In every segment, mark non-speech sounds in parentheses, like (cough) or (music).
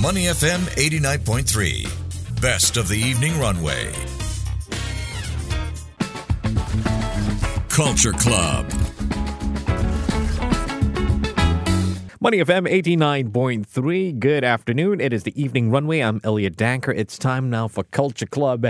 Money FM 89.3. Best of the evening runway. Culture Club. Money FM 89.3. Good afternoon. It is the evening runway. I'm Elliot Danker. It's time now for Culture Club.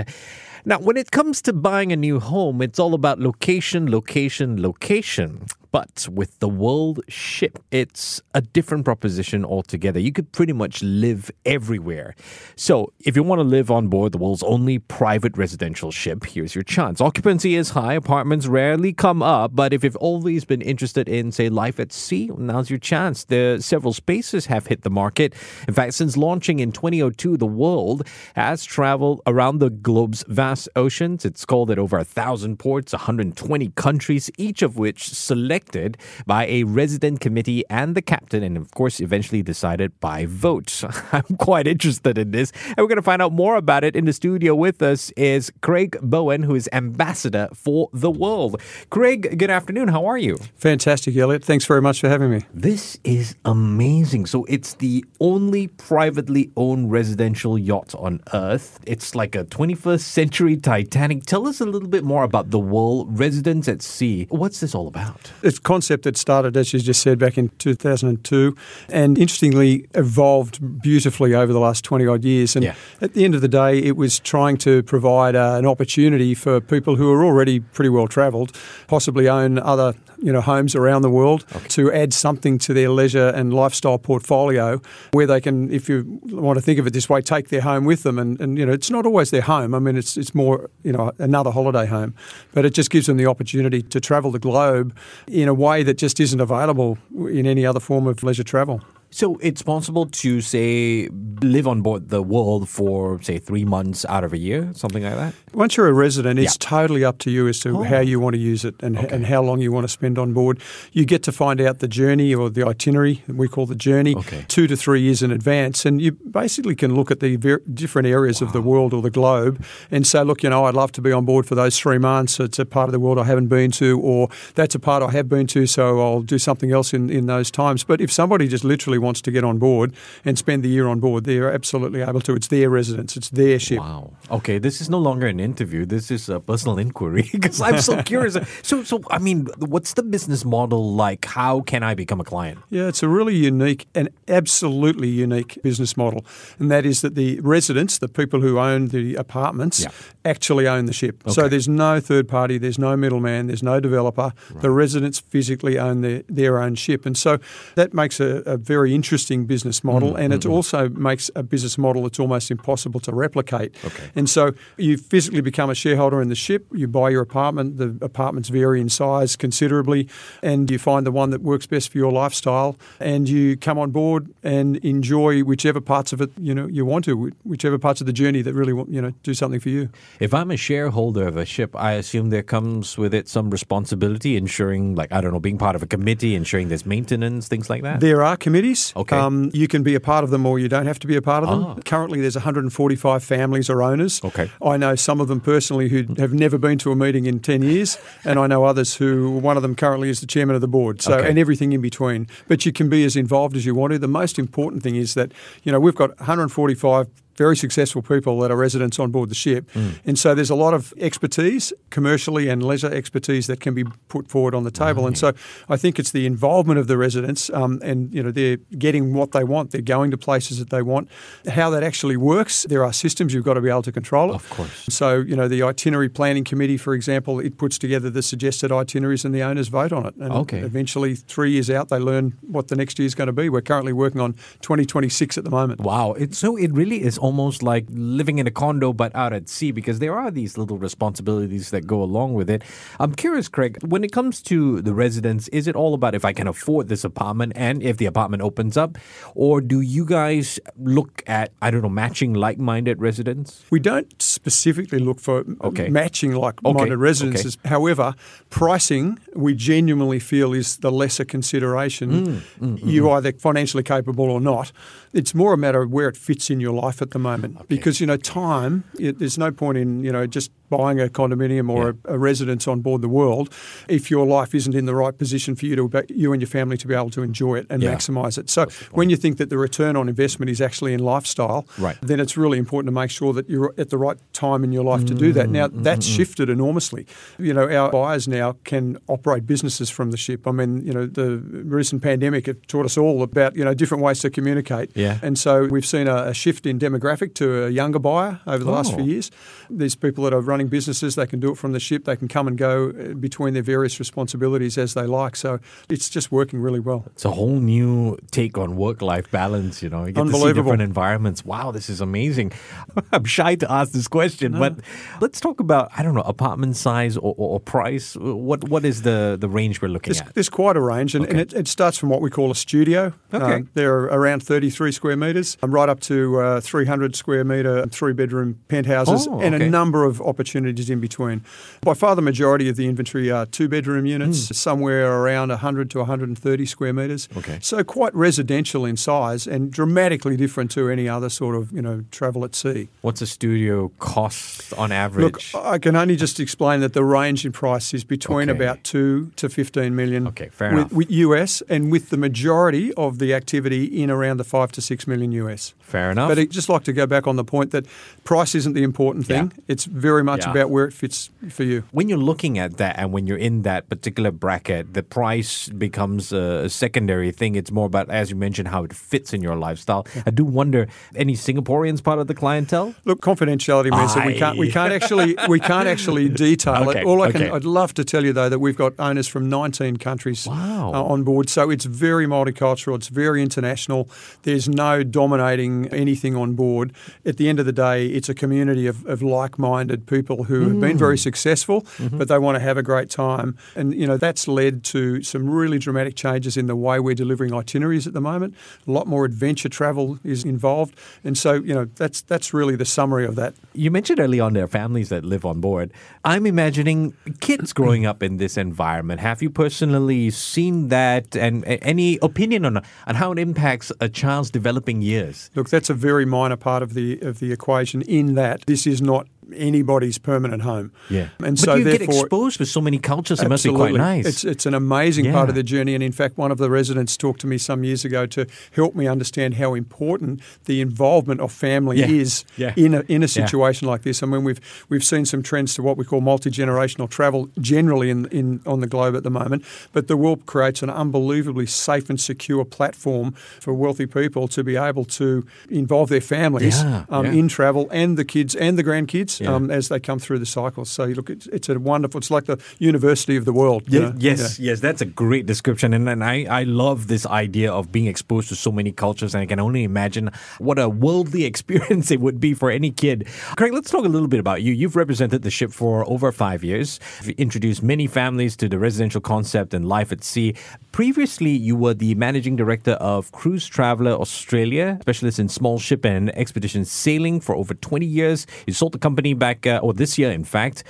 Now, when it comes to buying a new home, it's all about location, location, location. But with the world ship, it's a different proposition altogether. You could pretty much live everywhere. So, if you want to live on board the world's only private residential ship, here's your chance. Occupancy is high, apartments rarely come up, but if you've always been interested in, say, life at sea, now's your chance. The several spaces have hit the market. In fact, since launching in 2002, the world has traveled around the globe's vast oceans. It's called at over a thousand ports, 120 countries, each of which select selected by a resident committee and the captain, and of course, eventually decided by vote. (laughs) I'm quite interested in this, and we're going to find out more about it. In the studio with us is Craig Bowen, who is ambassador for the world. Craig, good afternoon. How are you? Fantastic, Elliot. Thanks very much for having me. This is amazing. So, it's the only privately owned residential yacht on Earth. It's like a 21st century Titanic. Tell us a little bit more about the world residence at sea. What's this all about? It's concept that started, as you just said, back in 2002 and interestingly evolved beautifully over the last 20 odd years. And Yeah. at the end of the day, it was trying to provide uh, an opportunity for people who are already pretty well travelled, possibly own other you know homes around the world, to add something to their leisure and lifestyle portfolio where they can, if you want to think of it this way, take their home with them. And, and you know, it's not always their home. I mean, it's it's more you know another holiday home, but it just gives them the opportunity to travel the globe in a way that just isn't available in any other form of leisure travel. So it's possible to say live on board the world for say three months out of a year, something like that. Once you're a resident, it's Yeah. totally up to you as to Oh. how you want to use it and, and how long you want to spend on board. You get to find out the journey or the itinerary, we call the journey, Okay. two to three years in advance. And you basically can look at the ver- different areas of the world or the globe and say, look, you know, I'd love to be on board for those three months. It's a part of the world I haven't been to, or that's a part I have been to, so I'll do something else in, in those times. But if somebody just literally wants to get on board and spend the year on board, they're absolutely able to. It's their residence, it's their ship. Wow. Okay, this is no longer an interview. This is a personal (laughs) inquiry because I'm so (laughs) curious. So, so I mean, what's the business model like? How can I become a client? Yeah, it's a really unique and absolutely unique business model. And that is that the residents, the people who own the apartments, Yeah. actually own the ship. So there's no third party, there's no middleman, there's no developer. The residents physically own their, their own ship. And so that makes a, a very interesting business model. Mm, and it also makes a business model that's almost impossible to replicate. Okay. And so you physically become a shareholder in the ship, you buy your apartment, the apartments vary in size considerably, and you find the one that works best for your lifestyle, and you come on board and enjoy whichever parts of it you know you want to, whichever parts of the journey that really you know do something for you. If I'm a shareholder of a ship, I assume there comes with it some responsibility, ensuring, like, I don't know, being part of a committee, ensuring there's maintenance, things like that. There are committees. Okay. Um, you can be a part of them or you don't have to be a part of them. Ah. Currently, there's 145 families or owners. Okay. I know some of them personally who have never been to a meeting in 10 years, (laughs) and I know others who, one of them currently is the chairman of the board, so Okay. and everything in between. But you can be as involved as you want to. The most important thing is that, you know, we've got 145 very successful people that are residents on board the ship. And so there's a lot of expertise, commercially and leisure expertise, that can be put forward on the table. And so I think it's the involvement of the residents, um, and you know they're getting what they want. They're going to places that they want. How that actually works, there are systems you've got to be able to control it. Of course. So you know the itinerary planning committee, for example, it puts together the suggested itineraries, and the owners vote on it. And Okay. eventually, three years out, they learn what the next year is going to be. We're currently working on 2026 at the moment. Wow. It, so it really is almost like living in a condo but out at sea because there are these little responsibilities that go along with it. I'm curious, Craig, when it comes to the residence, is it all about if I can afford this apartment and if the apartment opens up? Or do you guys look at, I don't know, matching like minded residents? We don't specifically look for Okay. matching like-minded Okay, residences. However, pricing we genuinely feel is the lesser consideration. Mm, you either financially capable or not. It's more a matter of where it fits in your life at the moment. Because you know, time. It, there's no point in you know just buying a condominium or a, a, residence on board the world if your life isn't in the right position for you to you and your family to be able to enjoy it and yeah. maximise it. So when you think that the return on investment is actually in lifestyle, right. then it's really important to make sure that you're at the right time in your life mm-hmm. to do that. Now that's mm-hmm. shifted enormously. You know, our buyers now can operate businesses from the ship. I mean, you know, the recent pandemic it taught us all about you know different ways to communicate. Yeah. And so we've seen a, a shift in demographic to a younger buyer over the oh. last few oh. years. These people that are running businesses, they can do it from the ship. They can come and go uh, between their various responsibilities as they like. So it's just working really well. It's a whole new take on work-life balance. You know, you get to see different environments. Wow, this is amazing. (laughs) I'm shy to ask this question, no. but let's talk about I don't know apartment size or, or, or, price. What what is the the range we're looking there's, at? There's quite a range, and, okay. and it, it, starts from what we call a studio. Okay, um, they're around 33 square meters, um, right up to uh, 300 square meter three bedroom penthouses, oh, and a number of opportunities in between. By far, the majority of the inventory are two bedroom units, mm. somewhere around 100 to 130 square meters. Okay, so quite residential in size and dramatically different to any other sort of you know travel at sea. What's a studio cost on average? Look, I can only just explain that the range in price is between okay. about two to 15 million. Okay, fair with, enough. With US and with the majority of the activity in around the five to six million US. Fair enough. But I'd just like to go back on the point that price isn't the important thing. Yeah. It's very much yeah. about where it fits for you. When you're looking at that and when you're in that particular bracket, the price becomes a secondary thing. It's more about, as you mentioned, how it fits in your lifestyle. I do wonder, any Singaporeans part of the clientele? Look, confidentiality means Aye. that we can't we can't actually we can't actually (laughs) detail okay. it. All I can okay. I'd love to tell you though that we've got owners from 19 countries wow. uh, on board, so it's very multicultural. It's very international. There's no dominating anything on board. At the end of the day, it's a community of, of like-minded people who mm. have been very mm. successful, mm-hmm. but they want to have a great time. And you know that's led to some really dramatic changes in the way we're delivering itineraries at the moment. A lot more adventure travel is involved, and so you know that's that's really the summary of that. You mentioned early on there are families that live on board. I'm imagining kids growing up in this environment. Have you personally seen that, and any opinion on on how it impacts a child's developing years? Look, that's a very minor part of the of the equation. In that this is not anybody's permanent home. Yeah, and but so you get exposed with so many cultures. It must be quite nice. It's it's an amazing yeah. part of the journey. And in fact, one of the residents talked to me some years ago to help me understand how important the involvement of family yeah. is yeah. in a in a situation like this. I mean, we've we've seen some trends to what we call multi generational travel generally in, in on the globe at the moment. But the world creates an unbelievably safe and secure platform for wealthy people to be able to involve their families um, in travel and the kids and the grandkids yeah. um, as they come through the cycles. So look, it's, it's, a wonderful. It's like the university of the world. Yeah, yes, yeah. yes, that's a great description, and, and I I love this idea of being exposed to so many cultures, and I can only imagine what a worldly (laughs) experience it would be for any kid. Craig, let's talk a little bit about you. You've represented the ship for over five years. You've introduced many families to the residential concept and life at sea. Previously, you were the managing director of Cruise Traveller Australia, specialist in small ship and expedition sailing for over 20 years. You sold the company back, uh, or this year, in fact.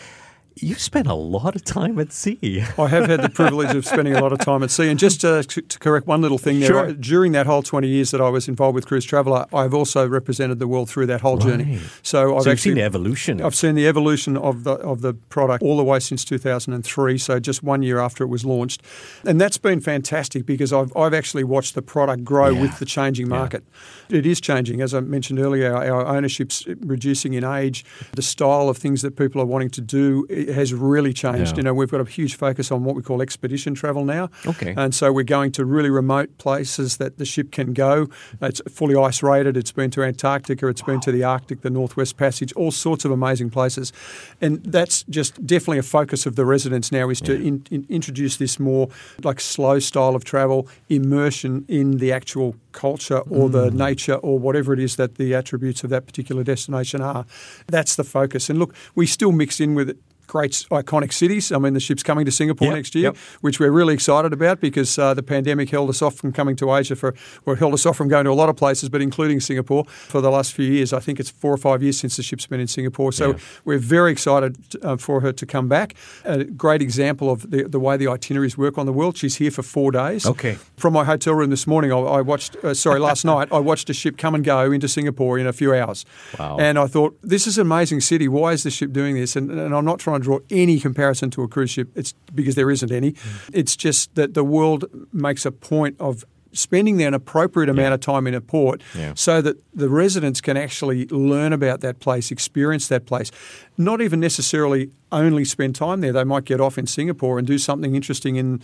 You spent a lot of time at sea. (laughs) I have had the privilege of spending a lot of time at sea. And just to, to correct one little thing there, sure. during that whole 20 years that I was involved with Cruise Traveller, I've also represented the world through that whole right. journey. So I've so actually seen the evolution. I've seen the evolution of the of the product all the way since 2003. So just one year after it was launched, and that's been fantastic because I've I've actually watched the product grow yeah. with the changing market. Yeah. It is changing, as I mentioned earlier. Our, our ownership's reducing in age. The style of things that people are wanting to do has really changed. Yeah. You know, we've got a huge focus on what we call expedition travel now. Okay. And so we're going to really remote places that the ship can go. It's fully ice rated. It's been to Antarctica. It's wow. been to the Arctic, the Northwest Passage, all sorts of amazing places. And that's just definitely a focus of the residents now is to in, in, introduce this more like slow style of travel, immersion in the actual culture or mm. the nature or whatever it is that the attributes of that particular destination are. That's the focus. And look, we still mix in with it great iconic cities. I mean, the ship's coming to Singapore Yep, next year, yep. which we're really excited about because uh, the pandemic held us off from coming to Asia for, or held us off from going to a lot of places, but including Singapore for the last few years. I think it's four or five years since the ship's been in Singapore. So Yeah. we're very excited uh, for her to come back. A great example of the, the way the itineraries work on the world. She's here for four days. Okay. From my hotel room this morning, I, I watched, uh, sorry, last (laughs) night, I watched a ship come and go into Singapore in a few hours. Wow. And I thought, this is an amazing city. Why is the ship doing this? And, and I'm not trying to draw any comparison to a cruise ship. It's because there isn't any. Mm. It's just that the world makes a point of spending there an appropriate amount of time in a port Yeah. so that the residents can actually learn about that place, experience that place. Not even necessarily only spend time there. They might get off in Singapore and do something interesting in,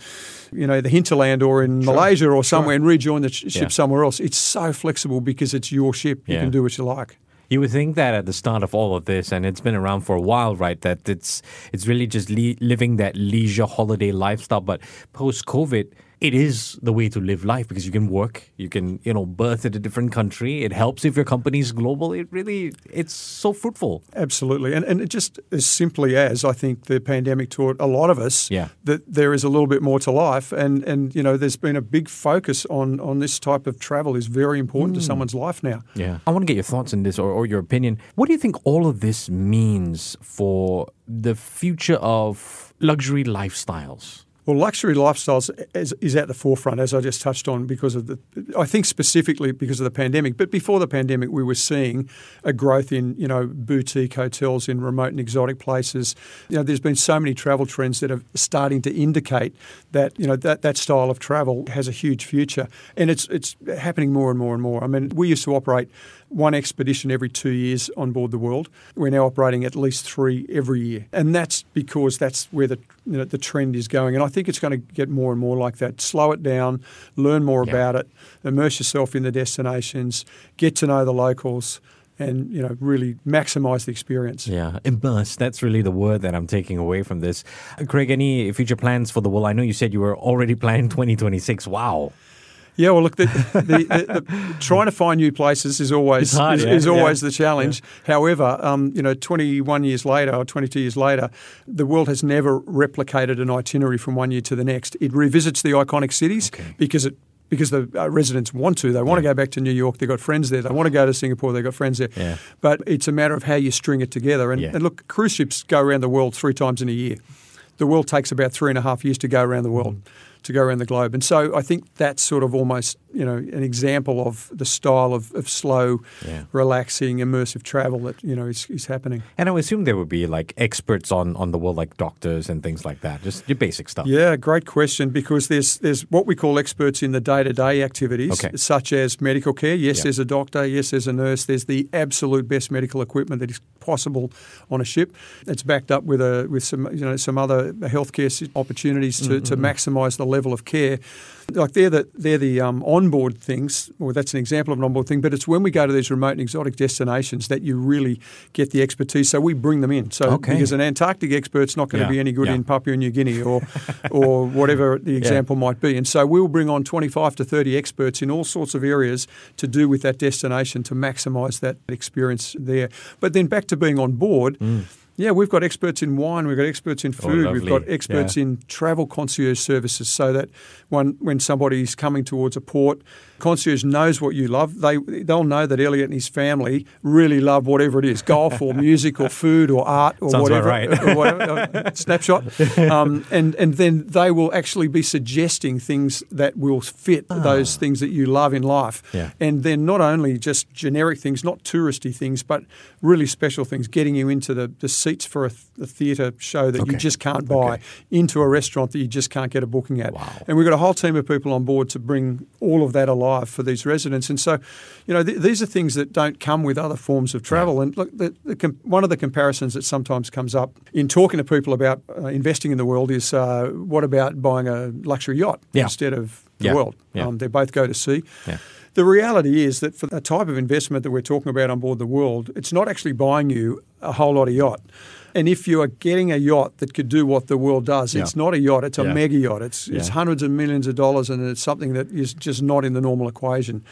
you know, the hinterland or in Malaysia or somewhere and rejoin the sh- ship Yeah. somewhere else. It's so flexible because it's your ship. You Yeah. can do what you like. You would think that at the start of all of this, and it's been around for a while, right? That it's it's really just le- living that leisure holiday lifestyle. But post COVID, it is the way to live life because you can work, you can you know berth at a different country. It helps if your company is global. It really it's so fruitful. Absolutely. And, and it just as simply as I think the pandemic taught a lot of us Yeah. that there is a little bit more to life. And, and, you know, there's been a big focus on, on this type of travel is very important to hmm. someone's life now. Yeah. I want to get your thoughts on this or, or your opinion. What do you think all of this means for the future of luxury lifestyles? Well, luxury lifestyles is, is at the forefront, as I just touched on, because of the, I think specifically because of the pandemic. But before the pandemic, we were seeing a growth in, you know, boutique hotels in remote and exotic places. You know, there's been so many travel trends that are starting to indicate that, you know, that, that style of travel has a huge future. And it's, it's happening more and more and more. I mean, we used to operate one expedition every two years on board the World. We're now operating at least three every year, and that's because that's where the you know, the trend is going. And I think it's going to get more and more like that. Slow it down, learn more Yeah. about it, immerse yourself in the destinations, get to know the locals, and you know really maximise the experience. Yeah, immerse. That's really the word that I'm taking away from this. Craig, any future plans for the world? I know you said you were already planning 2026. Wow. Yeah, well, look, the, the, the, (laughs) trying to find new places is always hard, is, yeah, is yeah. always the challenge. However, um, you know, 21 years later or 22 years later, the world has never replicated an itinerary from one year to the next. It revisits the iconic cities Okay. because it because the uh, residents want to. They want to go back to New York. They've got friends there. They want to go to Singapore. They've got friends there. Yeah. But it's a matter of how you string it together. And, Yeah. and look, cruise ships go around the world three times in a year. The world takes about three and a half years to go around the world, to go around the globe. And so I think that's sort of almost, you know, an example of the style of, of slow, Yeah. relaxing, immersive travel that, you know, is, is happening. And I assume there would be like experts on, on the world, like doctors and things like that. Just your basic stuff. Yeah, great question because there's there's what we call experts in the day-to-day activities Okay. such as medical care. Yes, Yeah. there's a doctor, yes, there's a nurse, there's the absolute best medical equipment that is possible on a ship. It's backed up with a with some you know some other healthcare opportunities to, mm-hmm, to mm-hmm. maximize the level of care. Like they're the they're the um, onboard things, or that's an example of an onboard thing. But it's when we go to these remote and exotic destinations that you really get the expertise. So we bring them in. So Okay. because an Antarctic expert's not going to Yeah, be any good yeah. in Papua New Guinea or (laughs) or whatever the example might be. And so we'll bring on 25 to 30 experts in all sorts of areas to do with that destination to maximise that experience there. But then back to being on board. Yeah, we've got experts in wine, we've got experts in food, we've got experts Yeah. in travel concierge services so that when when somebody's coming towards a port, concierge knows what you love. They they'll know that Elliot and his family really love whatever it is, golf or music or food or art or Sounds whatever. right. or whatever uh, snapshot. Um, and and then they will actually be suggesting things that will fit those things that you love in life. Ah. Yeah. And then not only just generic things, not touristy things, but really special things, getting you into the, the seats for a, th- a theatre show that Okay. you just can't buy, Okay. into a restaurant that you just can't get a booking at. Wow. And we've got a whole team of people on board to bring all of that alive for these residents. And so, you know, th- these are things that don't come with other forms of travel. And look, the, the com- one of the comparisons that sometimes comes up in talking to people about uh, investing in the world is uh, what about buying a luxury yacht Yeah. instead of the Yeah. world? Yeah. Um, they both go to sea. Yeah. The reality is that for the type of investment that we're talking about on board the world, it's not actually buying you a whole lot of yacht. And if you are getting a yacht that could do what the world does, Yeah. it's not a yacht, it's a Yeah. mega yacht. It's, it's hundreds of millions of dollars and it's something that is just not in the normal equation.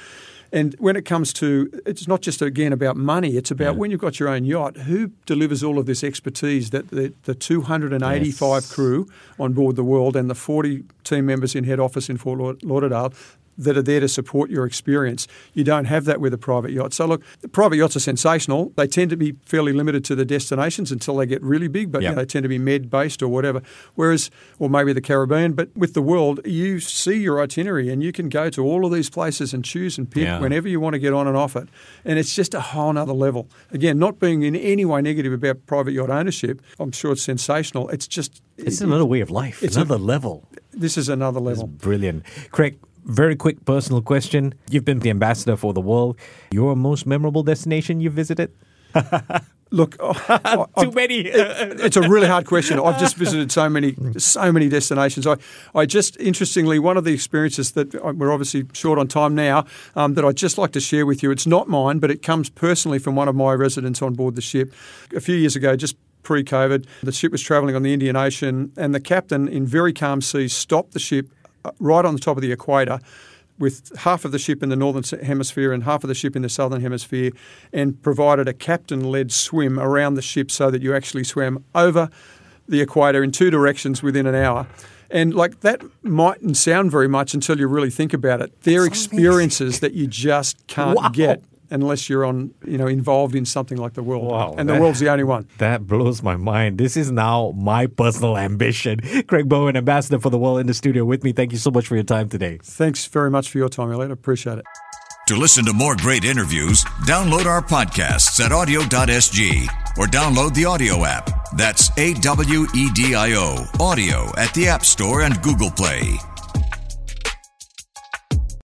And when it comes to, it's not just again about money. It's about yeah. when you've got your own yacht, who delivers all of this expertise that the, the 285 yes. crew on board the World and the 40 team members in head office in Fort Lauderdale that are there to support your experience. You don't have that with a private yacht. So look, the private yachts are sensational. They tend to be fairly limited to the destinations until they get really big, but yep. you know, they tend to be med based or whatever. Whereas, or maybe the Caribbean, but with the world, you see your itinerary and you can go to all of these places and choose and pick yeah. whenever you want to get on and off it. And it's just a whole other level. Again, not being in any way negative about private yacht ownership, I'm sure it's sensational. It's just it's it, another way of life, it's another a, level. This is another level. It's brilliant. Craig, very quick personal question. You've been the ambassador for the world. Your most memorable destination you visited? (laughs) Look, oh, (laughs) too many. it, it's a really hard question. I've just visited so many, so many destinations. I, I just interestingly, one of the experiences that uh, we're obviously short on time now, um, that I'd just like to share with you. It's not mine, but it comes personally from one of my residents on board the ship. A few years ago, just pre-COVID, the ship was travelling on the Indian Ocean, and the captain, in very calm seas, stopped the ship right on the top of the equator with half of the ship in the northern hemisphere and half of the ship in the southern hemisphere and provided a captain led swim around the ship so that you actually swam over the equator in two directions within an hour. And like that mightn't sound very much until you really think about it. They're experiences that you just can't wow. get unless you're on, you know, involved in something like the world. Wow, and that, the world's the only one. That blows my mind. This is now my personal ambition. Craig Bowen, ambassador for the world, in the studio with me. Thank you so much for your time today. Thanks very much for your time, Elliot. I appreciate it. To listen to more great interviews, download our podcasts at awedio.sg or download the AWEDIO app. That's A W E D I O, AWEDIO at the App Store and Google Play.